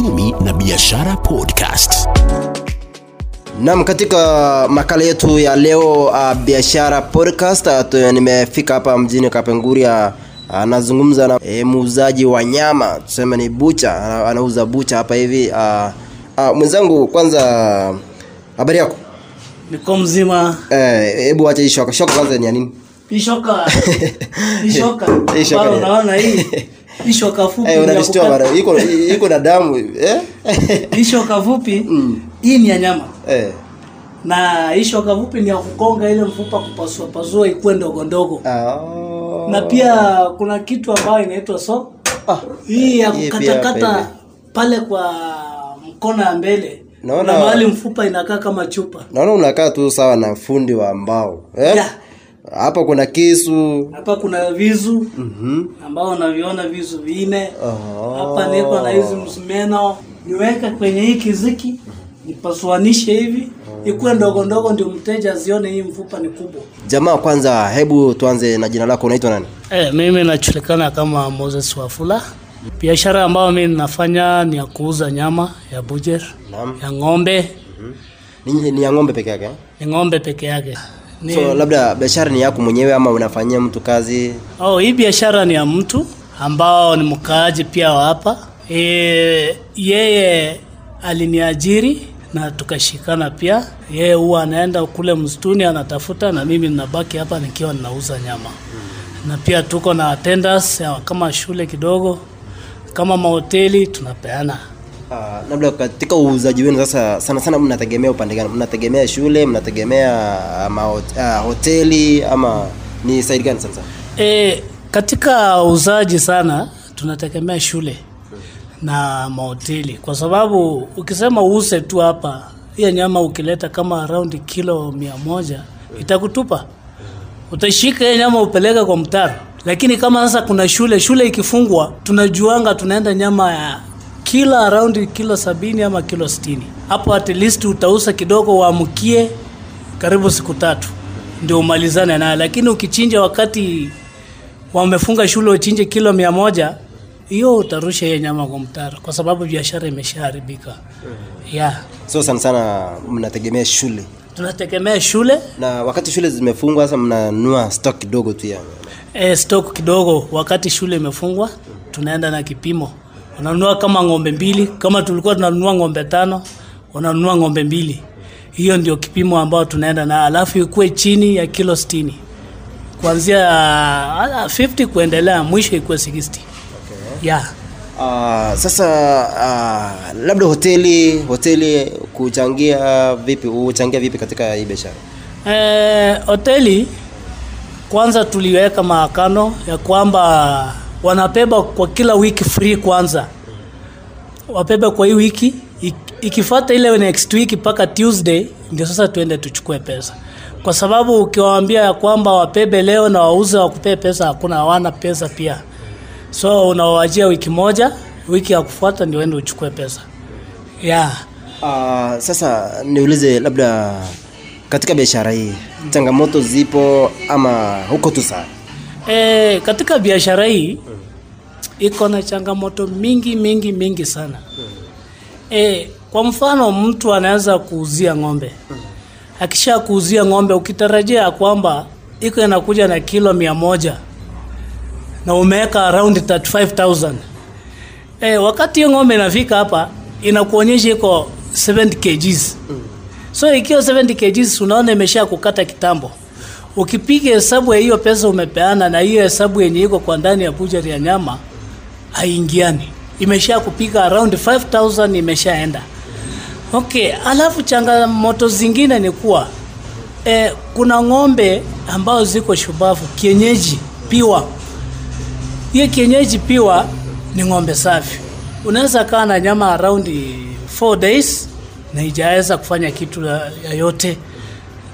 uchumi na biashara podcast. Nam, katika makala yetu ya leo uh, biashara podcast uh, nimefika hapa mjini Kapenguria anazungumza na e, muuzaji wa nyama tuseme ni bucha ana- anauza bucha hapa hivi. Uh, uh, mwenzangu kwanza habari yako? Niko mzima. Eh, hebu acha hii shoka. Shoka kwanza ni ya nini? Ishoka ishoka Hii shoka unaona hii ishoka fupi eh unanishtua bana iko iko na damu eh? Ishoka fupi hii ni ya nyama. Eh. Na ishoka fupi ni ya kukonga ile mfupa kupasua pasua ikuwe ndogo ndogo. Ah. Na pia kuna kitu ambayo inaitwa so ah. hii ya kukatakata pale kwa mkono ya mbele Naona- na mahali mfupa inakaa kama chupa. Naona unakaa tu sawa na fundi wa mbao eh? Yeah. Hapa kuna kisu hapa kuna visu mm-hmm. ambao unaviona vizu vinne Oh. hapa niko na hizi msumeno niweka kwenye hii kiziki nipasuanishe hivi ikuwe ndogo ndogo ndio mteja azione hii mfupa ni kubwa Jamaa, kwanza hebu tuanze na jina lako, unaitwa nani? eh, mimi najulikana kama moses wafula biashara ambayo mi nafanya ni ya kuuza nyama ya bujer Naam. ya ng'ombe Ni, ni ya ng'ombe peke yake? eh? ni ng'ombe peke yake ni, So labda biashara ni yako mwenyewe ama unafanyia mtu kazi? Oh, hii biashara ni ya mtu ambao ni mkaaji pia wa hapa. E, yeye aliniajiri na tukashikana pia. Yeye huwa anaenda kule msituni anatafuta, na mimi ninabaki hapa nikiwa ninauza nyama, na pia tuko na tenders kama shule kidogo, kama mahoteli tunapeana. Uh, labda katika uuzaji wenu sasa, sana sana mnategemea upande gani? Mnategemea shule, mnategemea ama uh, hoteli ama ni saidi gani sasa? E, katika uuzaji sana tunategemea shule na mahoteli kwa sababu ukisema uuse tu hapa hiyo nyama ukileta kama around kilo mia moja itakutupa utashika hiyo nyama upeleke kwa mtaro lakini kama sasa kuna shule shule ikifungwa tunajuanga tunaenda nyama ya kila around kilo sabini ama kilo sitini. Hapo at least utausa kidogo uamkie karibu siku tatu ndio umalizane nayo. Lakini ukichinja wakati wamefunga shule uchinje kilo mia moja hiyo utarusha hiyo nyama kwa mtaro kwa sababu biashara imeshaharibika. Yeah. So sana sana mnategemea shule, tunategemea shule. Na wakati shule zimefungwa sasa mnanua stock kidogo tu ya e, stock kidogo. Wakati shule imefungwa tunaenda na kipimo unanunua kama ng'ombe mbili. Kama tulikuwa tunanunua ng'ombe tano unanunua ng'ombe mbili. Hiyo ndio kipimo ambao tunaenda na alafu ikuwe chini ya kilo 60 kuanzia ah, 50 kuendelea mwisho ikuwe 60 yeah. Uh, sasa uh, labda hoteli hoteli kuchangia vipi huchangia vipi katika hii biashara? Eh, hoteli kwanza tuliweka maakano ya kwamba wanabeba kwa kila wiki free kwanza. Wapebe kwa hii wiki. Ikifata ile next week mpaka tuesday ndio sasa tuende tuchukue pesa. Kwa sababu ukiwaambia ya kwamba wapebe leo na wauze wakupee pesa hakuna hawana pesa pia. So unawajia wiki moja wiki ya kufuata ndio ende uchukue pesa. Yeah. uh, sasa niulize labda katika biashara hii changamoto zipo ama huko tu saa E, katika biashara hii iko na changamoto mingi mingi mingi sana. E, kwa mfano mtu anaweza kuuzia ng'ombe, akisha kuuzia ng'ombe ukitarajia kwamba iko inakuja na kilo mia moja na umeweka around 35000 e, wakati hiyo ng'ombe inafika hapa inakuonyesha iko 70 kgs. So ikiwa 70 kgs unaona imesha kukata kitambo. Ukipiga hesabu ya hiyo pesa umepeana na hiyo hesabu yenye iko kwa ndani ya bujari ya nyama haingiani. Imesha kupiga around 5000 imeshaenda. Okay alafu changamoto zingine ni kuwa eh, kuna ng'ombe ambao ziko shubavu kienyeji piwa. Hiyo kienyeji piwa ni ng'ombe safi. Unaweza kaa na nyama around 4 days na ijaweza kufanya kitu yoyote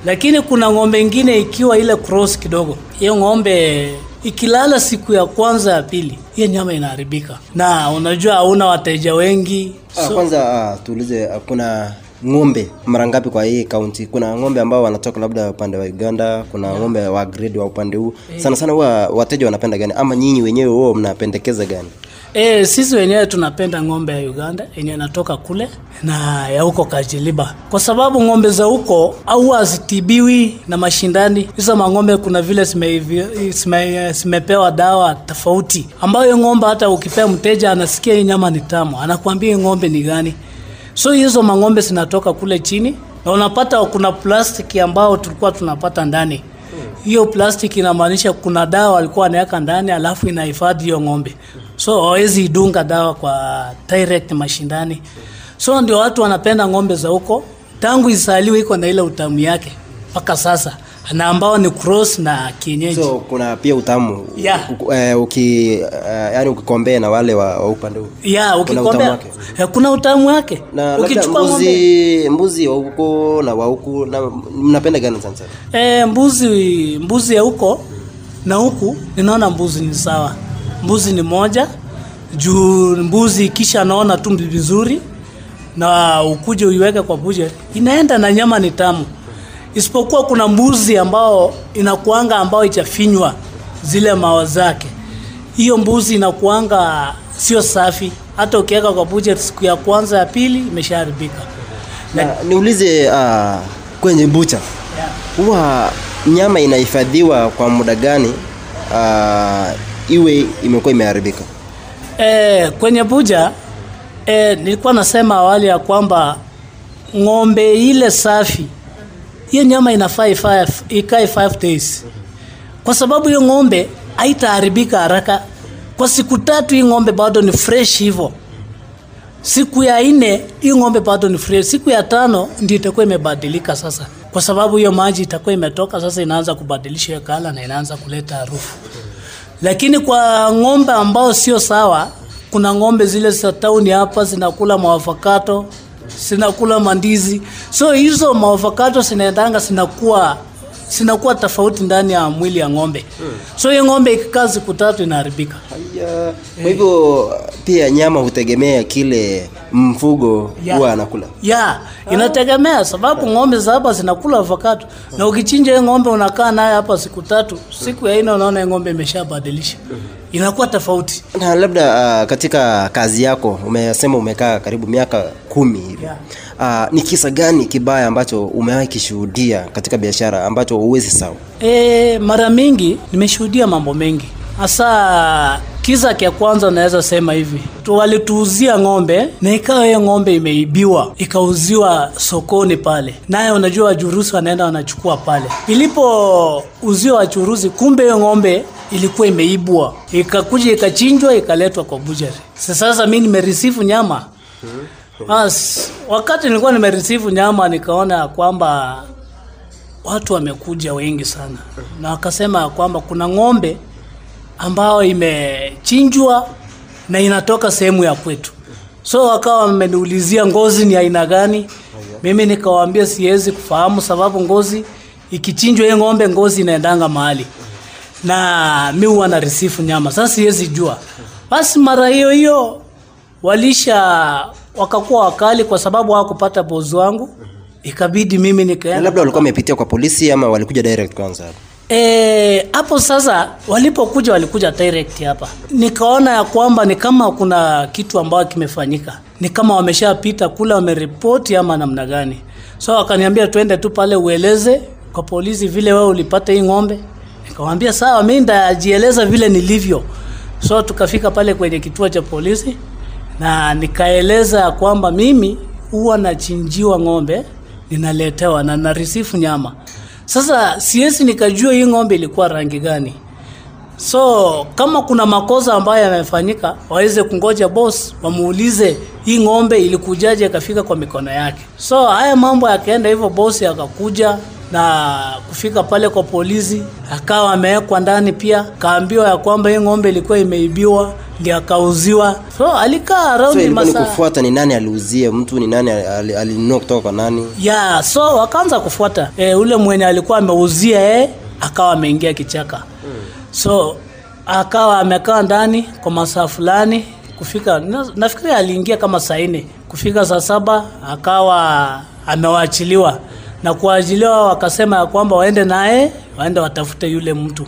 lakini kuna ng'ombe ingine ikiwa ile cross kidogo. Hiyo ng'ombe ikilala siku ya kwanza ya pili hiyo nyama inaharibika. Na unajua hauna wateja wengi Ah, kwanza ah, tuulize kuna ng'ombe mara ngapi kwa hii kaunti kuna ng'ombe ambao wanatoka labda upande wa uganda kuna ng'ombe wa grade wa upande huu. Sana sana huwa wateja wanapenda gani? Ama nyinyi wenyewe huo mnapendekeza gani? E, sisi wenyewe tunapenda ng'ombe ya Uganda yenye inatoka kule na ya huko Kajiliba, kwa sababu ng'ombe za huko au hazitibiwi na mashindani. Hizo mang'ombe kuna vile zimepewa sime, sime dawa tofauti, ambayo ng'ombe hata ukipea mteja anasikia hii nyama ni tamu, anakuambia ng'ombe ni gani. So hizo mang'ombe zinatoka kule chini, na unapata kuna plastiki ambao tulikuwa tunapata ndani. Hiyo plastic inamaanisha kuna dawa walikuwa anaweka ndani alafu inahifadhi hiyo ng'ombe. So hawezi idunga dawa kwa direct mashindani. So ndio watu wanapenda ng'ombe za huko. Tangu isaliwe iko na ile utamu yake mpaka sasa na ambao ni cross na kienyeji. So kuna pia utamu. Yeah. Eh, uki uh, yani ukikombea na wale wa, wa upande huu. Yeah, ukikombea. Eh, kuna utamu wake. Na ukichukua mbuzi mbuzi wa huko na wa huku na mnapenda gani sana sana? Eh, mbuzi mbuzi ya huko na huku ninaona mbuzi ni sawa. Mbuzi ni moja. Juu mbuzi kisha naona tumbi vizuri na ukuje uiweke kwa buje inaenda na nyama ni tamu, isipokuwa kuna mbuzi ambao inakuanga ambao itafinywa zile mawa zake. Hiyo mbuzi inakuanga sio safi, hata ukiweka kwa buje siku ya kwanza ya pili imeshaharibika. niulize uh, kwenye bucha Yeah. huwa nyama inahifadhiwa kwa muda gani uh, iwe imekuwa imeharibika E, kwenye bucha e, nilikuwa nasema awali ya kwamba ng'ombe ile safi hiyo nyama inafaa ifae- ikae 5 days, kwa sababu hiyo ng'ombe haitaharibika haraka. Kwa siku tatu hii ng'ombe bado ni fresh hivyo. Siku ya nne hii ng'ombe bado ni fresh. Siku ya tano ndio itakuwa imebadilika sasa, kwa sababu hiyo maji itakuwa imetoka sasa, inaanza kubadilisha hiyo kala na inaanza kuleta harufu lakini kwa ng'ombe ambao sio sawa, kuna ng'ombe zile za tauni hapa zinakula maafakato, zinakula mandizi, so hizo maovakato zinaendanga sinakuwa sinakuwa tofauti ndani ya mwili ya ng'ombe, so hiyo ng'ombe ikikaa siku tatu inaharibika. Haya, kwa hivyo pia nyama hutegemea kile mfugo Yeah. huwa anakula. Ya inategemea sababu ng'ombe za hapa zinakula avocado. Na ukichinja ng'ombe unakaa naye hapa siku tatu, siku ya nne unaona ng'ombe imeshabadilisha, inakuwa tofauti. na labda uh, katika kazi yako umesema umekaa karibu miaka kumi hivi. Yeah. uh, ni kisa gani kibaya ambacho umewahi kishuhudia katika biashara ambacho huwezi sawa E, mara mingi nimeshuhudia mambo mengi, hasa kisa cha kwanza naweza sema hivi. Tu, walituuzia ng'ombe na ikawa hiyo ng'ombe imeibiwa ikauziwa sokoni pale, naye unajua wachuruzi wanaenda wanachukua pale. Ilipouziwa wachuruzi, kumbe hiyo ng'ombe ilikuwa imeibwa, ikakuja ikachinjwa ikaletwa kwa bujari. Sasa mi nimerisifu nyama. Bas, wakati nilikuwa nimerisifu nyama nikaona kwamba watu wamekuja wengi sana. Na wakasema kwamba kuna ng'ombe ambao imechinjwa na inatoka sehemu ya kwetu, so wakawa wameniulizia ngozi ni aina gani. Mimi nikawaambia siwezi kufahamu, sababu ngozi ikichinjwa hiyo ng'ombe ngozi inaendanga mahali na mi huwa na risifu nyama, sasa siwezi jua. Basi mara hiyo hiyo walisha wakakuwa wakali, kwa sababu hawakupata bozi wangu, ikabidi mimi nikaenda labda walikuwa wamepitia kwa polisi ama walikuja direct kwanza hapo Eh, hapo sasa walipokuja walikuja direct hapa, nikaona ya kwamba ni kama kuna kitu ambayo kimefanyika, ni kama wameshapita kule wameripoti ama namna gani. So wakaniambia twende tu pale ueleze kwa polisi vile wewe ulipata hii ng'ombe. Nikamwambia sawa, mimi ndajieleza vile nilivyo. So tukafika pale kwenye kituo cha polisi na nikaeleza kwamba mimi huwa nachinjiwa ng'ombe ninaletewa na narisifu nyama. Sasa siwezi nikajua hii ng'ombe ilikuwa rangi gani. So kama kuna makosa ambayo yamefanyika, waweze kungoja boss wamuulize hii ng'ombe ilikujaje ikafika kwa mikono yake. So haya mambo yakaenda hivyo, boss akakuja na kufika pale kwa polisi, akawa amewekwa ndani pia, kaambiwa ya kwamba hii ng'ombe ilikuwa imeibiwa, ndio akauziwa. So alikaa so around ilikuwa ni masaa kufuata ni nani aliuzia mtu ni nani alinunua kutoka kwa nani? Ya so wakaanza kufuata. E, ule mwenye alikuwa ameuzia yeye akawa ameingia kichaka. So akawa amekaa ndani kwa masaa fulani. Kufika na, nafikiri aliingia kama saa nne. Kufika saa saba akawa amewachiliwa na kuajiliwa, wakasema ya kwamba waende naye waende watafute yule mtu.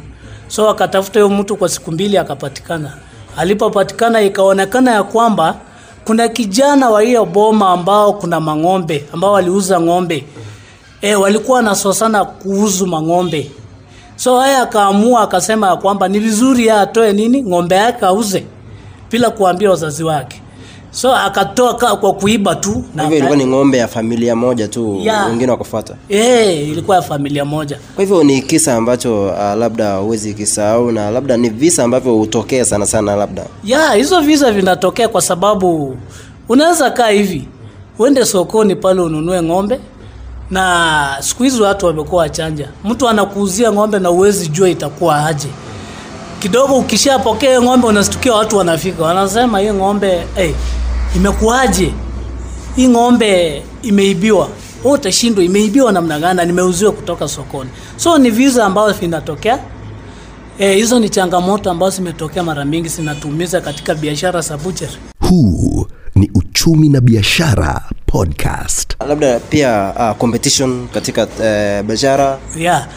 So wakatafuta huyo mtu kwa siku mbili akapatikana. Alipopatikana ikaonekana ya kwamba kuna kijana wa hiyo boma ambao kuna mang'ombe ambao waliuza ng'ombe. E, walikuwa wanasosana kuuzu mang'ombe. So haya akaamua akasema ya kwamba ni vizuri yeye atoe nini ng'ombe yake auze bila kuambia wazazi wake so akatoa kwa kuiba tu Kwa hivyo ilikuwa ni ng'ombe ya familia moja tu wengine wakufuata? Hey, ilikuwa ya familia moja. Kwa hivyo ni kisa ambacho uh, labda huwezi kisahau na labda ni visa ambavyo hutokea sana sana labda. Ya hizo visa vinatokea kwa sababu unaweza kaa hivi uende sokoni pale ununue ng'ombe na siku hizi watu wamekuwa wachanja. Mtu anakuuzia ng'ombe na uwezi jua itakuwa aje kidogo ukishapokea hiyo ng'ombe unastukia watu wanafika wanasema hii ng'ombe hey, imekuaje hii ng'ombe imeibiwa Wewe utashindwa imeibiwa namna gani nimeuziwa kutoka sokoni so ni visa ambayo vinatokea hizo hizo ni changamoto ambazo zimetokea mara mingi zinatumiza katika biashara za butchery. Huu ni Uchumi na Biashara Podcast. labda pia uh, competition katika uh, biashara Yeah.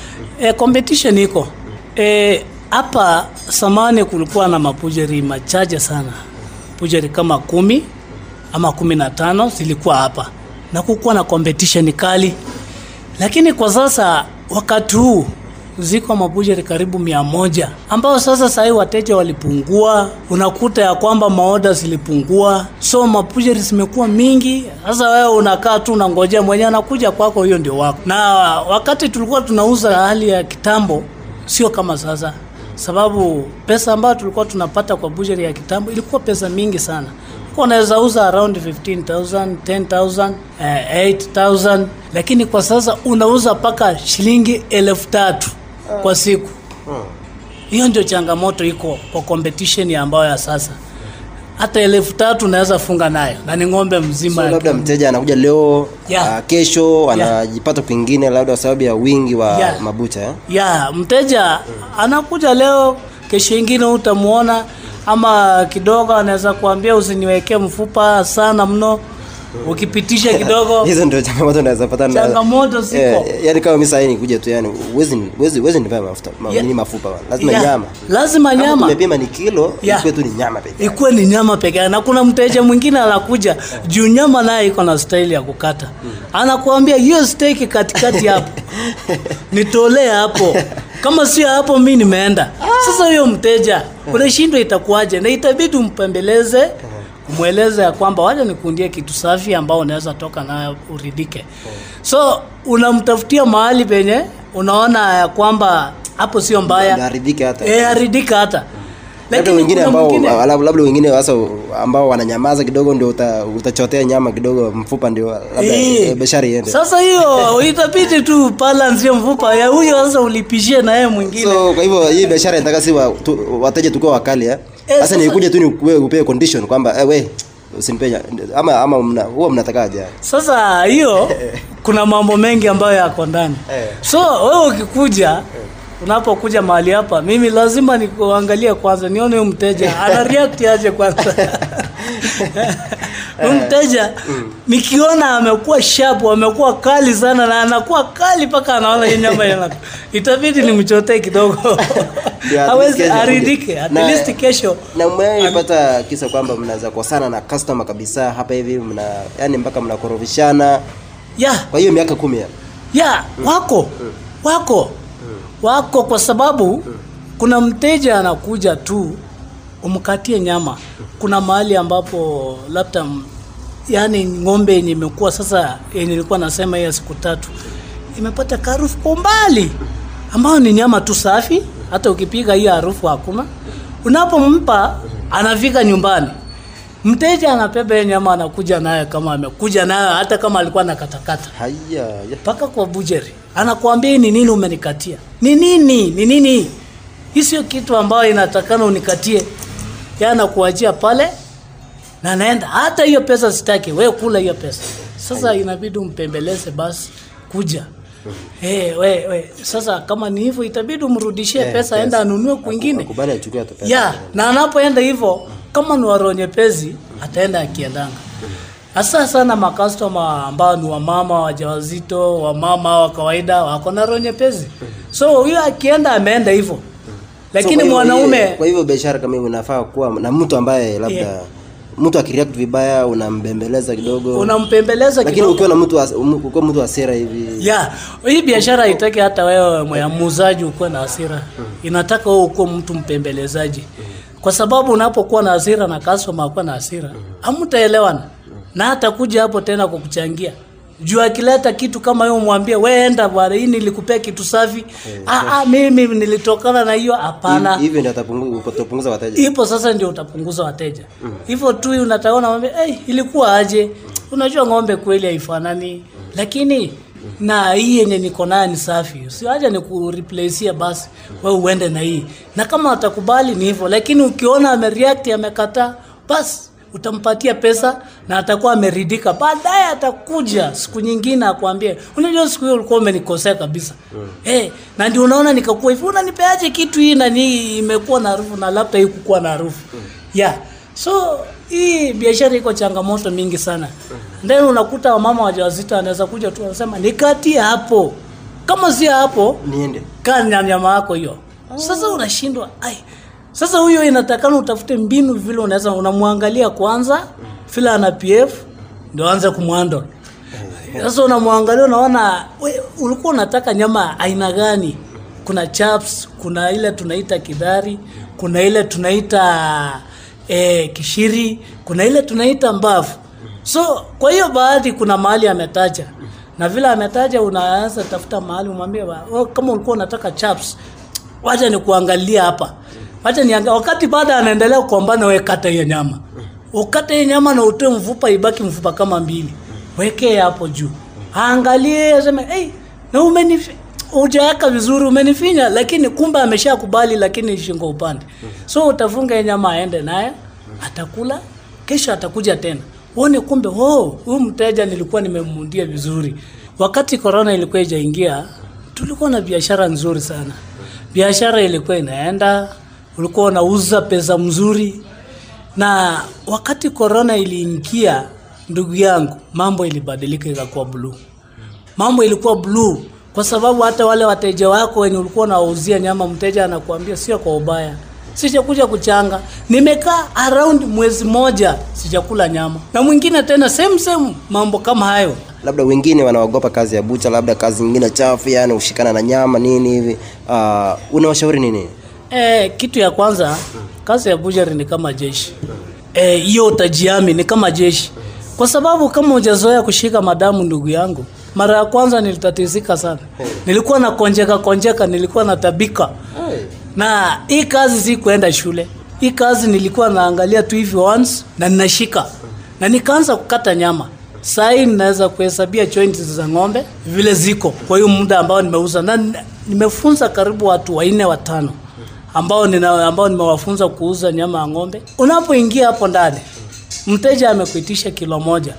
E, competition iko. Eh, hapa samani kulikuwa na mapujeri machache sana. Pujeri kama kumi ama kumi na tano zilikuwa hapa na kukuwa na competition kali, lakini kwa sasa wakati huu ziko mapujeri karibu mia moja ambao sasa sahii wateja walipungua, unakuta ya kwamba maoda zilipungua, so mapujeri zimekuwa mingi. Sasa wewe unakaa tu unangojea mwenye anakuja kwako, hiyo ndio wako. Na wakati tulikuwa tunauza hali ya kitambo, sio kama sasa, sababu pesa ambayo tulikuwa tunapata kwa bujeri ya kitambo ilikuwa pesa mingi sana. Ulikuwa unaweza uza around 15000 10000 eh, 8000 lakini kwa sasa unauza mpaka shilingi elfu tatu kwa siku. Hiyo ndio changamoto iko kwa competition ambayo ya sasa hata elfu tatu unaweza funga nayo na ni ng'ombe mzima so labda mteja anakuja leo Yeah. uh, kesho anajipata kwingine labda kwa sababu ya wingi wa Yeah. mabucha eh? ya mteja anakuja leo kesho ingine utamwona ama kidogo anaweza kuambia usiniwekee mfupa sana mno ukipitisha kidogo. Hizo ndio changamoto naweza pata na- Changamoto siko yeah, yani kama mimi sasa nikuja tu yani uwezi uwezi uwezi nipea mafuta ma, Yeah. mafupa lazima yeah. nyama. lazima nyama. tumepima ni kilo Yeah. ikuwe tu ni nyama pekee ikuwe ni nyama pekee na kuna mteja mwingine anakuja juu nyama naye iko na staili ya kukata. Anakuambia hiyo steak katikati hapo nitolee hapo. Kama sio hapo mi nimeenda. Sasa huyo mteja unashindwa itakuwaje? Na itabidi umpembeleze umweleze ya kwamba waja nikundie kitu safi ambao unaweza toka nayo uridike so unamtafutia mahali penye unaona ya kwamba hapo sio mbaya aridhika hata. e, hata labda wengine ambao labda labda wengine sasa ambao wananyamaza kidogo ndio uta, utachotea nyama kidogo mfupa ndio labda Eh, eh, biashara iende Sasa hiyo itabidi tu balance hiyo mfupa ya huyo sasa ulipishie na yeye mwingine. so kwa hivyo hii biashara inataka si wateja tukuwa wakali eh? Eh, sasa nilikuja tu nikupe condition kwamba eh, we usinipenya ama ama mna huwa mnatakaje Sasa hiyo kuna mambo mengi ambayo yako ndani. Eh. So wewe ukikuja unapokuja mahali hapa, mimi lazima nikuangalie kwanza, nione huyu mteja ana react aje kwanza. Huyu mteja nikiona amekuwa sharp, amekuwa kali sana na anakuwa kali mpaka anaona hii nyama yana, itabidi nimchotee kidogo. Hawezi aridike, at least kesho na umepata kisa kwamba mnaweza kosana na customer kabisa hapa hivi mna yani mpaka mnakorofishana? Ya kwa hiyo miaka kumi ya. Ya wako. Wako. Wako kwa sababu kuna mteja anakuja tu umkatie nyama. Kuna mahali ambapo labda yani ng'ombe yenye imekuwa sasa yenye ilikuwa nasema hiyo siku tatu imepata karufu kwa umbali ambayo ni nyama tu safi. Hata ukipiga hiyo harufu hakuna. Unapompa anafika nyumbani. Mteja anabeba hiyo nyama anakuja nayo kama amekuja nayo hata kama alikuwa nakatakata haya. Mpaka kwa bujeri. Anakuambia ni nini umenikatia? Ni nini? Ni nini? Hii sio kitu ambayo inatakana unikatie ya anakuachia pale na naenda. Hata hiyo pesa sitaki we kula hiyo pesa. Sasa inabidi umpembeleze basi kuja. Hey, we, we. Sasa kama ni hivyo itabidi umrudishie yeah, pesa yes. Enda anunue kwingine. Ya na anapoenda hivyo kama ni waronyepezi ataenda akiendanga. Hasa sana makastoma ambao ni wamama wajawazito wamama wa kawaida wako na ronyepezi so huyo akienda ameenda hivyo lakini hivyo mwanaume kwa hivyo biashara kama hiyo unafaa kuwa na mtu ambaye labda Yeah. mtu akireact vibaya unambembeleza kidogo. Unampembeleza lakini ukiwa na mtu ukiwa mtu hasira hivi. Yeah, hii biashara haitaki hata wewe muuzaji ukuwe na hasira. Inataka wewe ukuwe mtu mpembelezaji. Kwa sababu unapokuwa na hasira na customer akuwa na hasira hamtaelewana. Na hata kuja hapo tena kwa kuchangia juu akileta kitu kama hiyo mwambie weenda bwana hii nilikupea kitu safi. Ah, ah, mimi nilitokana na hiyo hapana. Hivyo ndio utapunguza wateja? Ipo sasa ndio utapunguza wateja. Hivyo tu unataona mwambie hey, ilikuwa aje? Unajua ng'ombe kweli haifanani. Lakini na hii yenye niko nayo ni safi. Siaja ni kureplacia basi we uende na hii. Na kama atakubali ni hivyo lakini ukiona amereact amekataa basi utampatia pesa na atakuwa ameridhika. baadaye atakuja siku nyingine akwambie unajua siku hiyo ulikuwa umenikosea kabisa. Mm. Hey, na ndio unaona nikakuwa hivi unanipeaje kitu hii na ni imekuwa na harufu na labda hii kukuwa na harufu? Mm. yeah so hii biashara iko changamoto mingi sana. Mm. then unakuta wamama wajawazito anaweza kuja tu anasema nikatie hapo. Kama si hapo niende. kaa nyama yako hiyo. Sasa unashindwa. Ai sasa huyo inatakana utafute mbinu vile unaweza unamwangalia kwanza vile ana pf ndio anze kumwando sasa unamwangalia unaona ulikuwa unataka nyama aina gani? Kuna chaps kuna ile tunaita kidhari kuna ile tunaita eh, kishiri kuna ile tunaita mbavu so kwa hiyo baadhi kuna mahali ametaja. Na vile ametaja unaanza tafuta mahali umwambie oh, kama ulikuwa unataka chaps wacha nikuangalia hapa wacha nianga wakati baada anaendelea kuambana wewe kata hiyo nyama. Ukate hiyo nyama na utoe mfupa ibaki mfupa kama mbili. Wekee hapo juu. Angalie aseme hey, na umenifi hujaweka vizuri umenifinya lakini kumbe ameshakubali lakini shingo upande. So utafunga hiyo nyama aende naye atakula kesho atakuja tena. Uone kumbe oh, huyu mteja nilikuwa nimemundia vizuri. Wakati korona ilikuwa ijaingia tulikuwa na biashara nzuri sana. Biashara ilikuwa inaenda ulikuwa unauza pesa mzuri. Na wakati korona iliingia ndugu yangu mambo ilibadilika ikakuwa bluu mambo ilikuwa bluu kwa sababu hata wale wateja wako wenye ulikuwa unawauzia nyama mteja anakuambia sio kwa ubaya. Sijakuja kuchanga. Nimekaa around mwezi moja sijakula nyama. Na mwingine tena same same mambo kama hayo. Labda wengine wanaogopa kazi ya bucha labda kazi nyingine chafu yani ushikana na nyama nini hivi. Uh, unawashauri nini E, kitu ya kwanza kazi ya bujari ni kama jeshi. Eh, hiyo Eh, utajiami ni kama jeshi. Kwa sababu kama hujazoea kushika madamu ndugu yangu mara ya kwanza nilitatizika sana. Nilikuwa na konjeka konjeka nilikuwa na tabika. Na hii kazi si kuenda shule. Hii kazi nilikuwa naangalia tu hivi once na ninashika. Na nikaanza kukata nyama. Sahii ninaweza kuhesabia joints za ng'ombe vile ziko kwa hiyo muda ambao nimeuza. Na nimefunza karibu watu wanne watano ambao nina, ambao nimewafunza kuuza nyama ya ng'ombe. Unapoingia hapo ndani mteja amekuitisha kilo moja.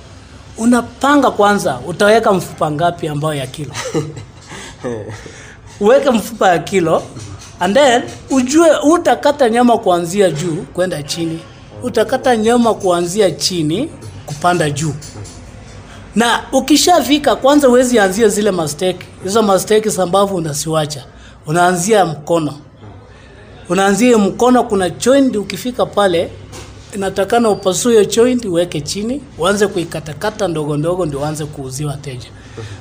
Unapanga kwanza utaweka mfupa ngapi ambao ya kilo? Uweke mfupa ya kilo and then ujue utakata nyama kuanzia juu kwenda chini. Utakata nyama kuanzia chini kupanda juu. Na ukishafika kwanza huwezi anzia zile masteki. Hizo masteki sambavu unasiwacha. Unaanzia mkono unaanzia mkono kuna joint ukifika pale inatakana upasue joint uweke chini uanze kuikatakata ndogo ndogo ndio uanze kuuzia wateja.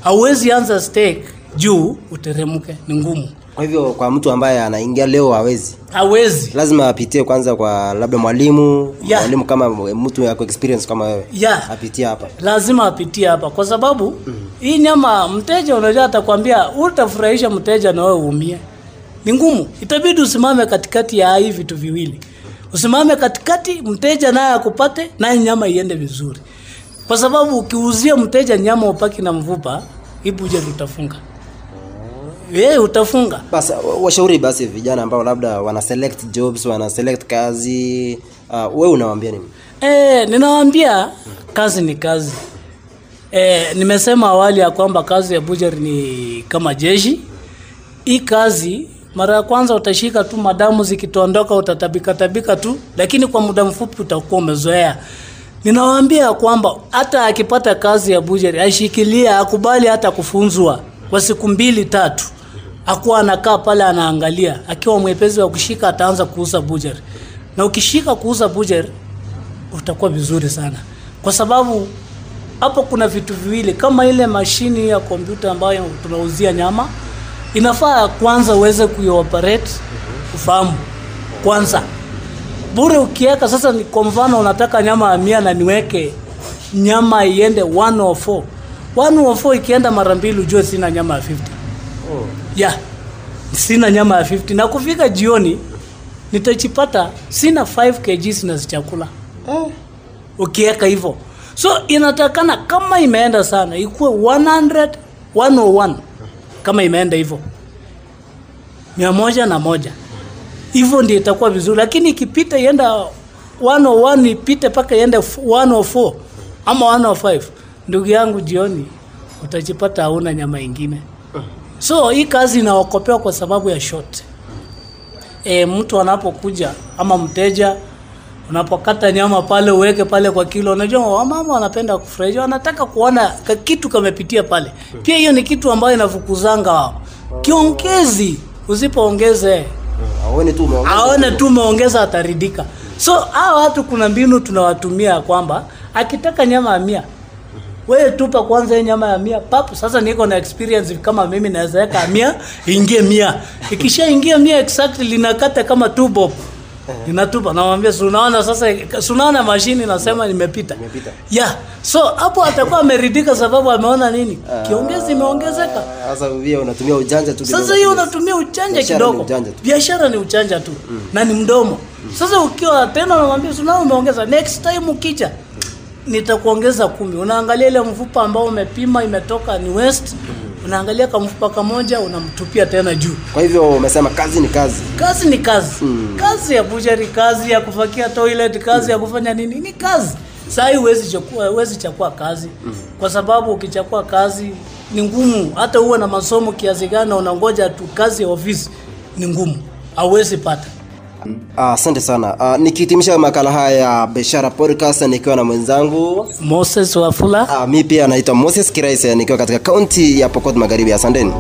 Hauwezi anza steak juu uteremke ni ngumu. Kwa hivyo kwa mtu ambaye anaingia leo hawezi? Hawezi. Lazima apitie kwanza kwa labda mwalimu Yeah. mwalimu kama mtu yako experience kama wewe. Yeah. apitie hapa. Lazima apitie hapa kwa sababu mm. hii nyama mteja unajua atakwambia utafurahisha mteja na wewe uumie ni ngumu. Itabidi usimame katikati ya hii vitu viwili. Usimame katikati mteja naye akupate naye nyama iende vizuri. Kwa sababu ukiuzia mteja nyama upaki na mvupa ibuja buje utafunga yeye utafunga. Basi washauri basi vijana ambao labda wana select jobs wana select kazi uh, wewe unawaambia nini? Eh, ninawaambia kazi ni kazi. Eh, nimesema awali ya kwamba kazi ya butchery ni kama jeshi. Hii kazi mara ya kwanza utashika tu, madamu zikitondoka utatabika tabika tu, lakini kwa muda mfupi utakuwa umezoea. Ninawaambia kwamba hata akipata kazi ya bujeri ashikilie, akubali hata kufunzwa kwa siku mbili tatu, akuwa anakaa pale anaangalia. Akiwa mwepesi wa kushika ataanza kuuza bujeri, na ukishika kuuza bujeri utakuwa vizuri sana. Kwa sababu hapo kuna vitu viwili. Kama ile mashini ya kompyuta ambayo tunauzia nyama inafaa kwanza uweze kuioperate ufahamu kwanza. Bure ukiweka sasa ni kwa mfano unataka nyama ya mia na niweke nyama iende 104 104 ikienda mara mbili ujue sina nyama ya 50 ya sina nyama ya 50 na kufika jioni nitachipata sina 5 kg na chakula. Ukiweka hivyo. So inatakana kama imeenda sana ikuwe 100 101 kama imeenda hivyo. Mia moja na moja. Hivyo ndio itakuwa vizuri. Lakini ikipita ienda 101 ipite mpaka iende 104 ama 105 ndugu yangu jioni utajipata hauna nyama ingine. So hii kazi inaokopewa kwa sababu ya short e, mtu anapokuja ama mteja unapokata nyama pale uweke pale kwa kilo. Unajua wamama wanapenda kufurahia. Wanataka kuona ka- kitu kamepitia pale. Pia hiyo ni kitu ambayo inafukuzanga wao. Kiongezi usipoongeze. Aone tu umeongeza. Ataridika so hawa watu kuna mbinu tunawatumia kwamba akitaka nyama ya mia wewe tupa kwanza hii nyama ya mia. Papu sasa niko na experience kama mimi naweza weka mia ingie mia. Ikishaingia mia exactly linakata kama two bob linatupa namwambia sunaona sasa sunaona mashini nasema nimepita Imepita. yeah. So hapo atakuwa ameridika sababu ameona nini? Kiongezi imeongezeka. Sasa unatumia ujanja tu sasa hiyo unatumia uchanja Biashara ni kidogo. ujanja tu. biashara ni uchanja tu. Na ni mdomo. Sasa ukiwa tena unamwambia sunaona umeongeza. Next time ukija nitakuongeza kumi. Unaangalia ile mfupa ambao umepima imetoka ni west unaangalia kamfupa kamoja unamtupia tena juu. Kwa hivyo umesema kazi ni kazi. Kazi ni kazi. Kazi ya buchari, kazi ya kufakia toilet kazi ya kufanya nini ni kazi. Sahii huwezi chakua huwezi chakua kazi. Kwa sababu ukichakua kazi ni ngumu. Hata uwe na masomo kiasi gani na unangoja tu kazi ya ofisi ni ngumu. Hauwezi pata Ah, asante sana. Uh, nikihitimisha makala haya ya biashara podcast nikiwa na mwenzangu moses wafula. Uh, mi pia naitwa moses kiraise nikiwa katika kaunti ya pokot magharibi. Asanteni.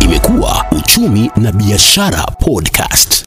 Imekuwa uchumi na biashara podcast.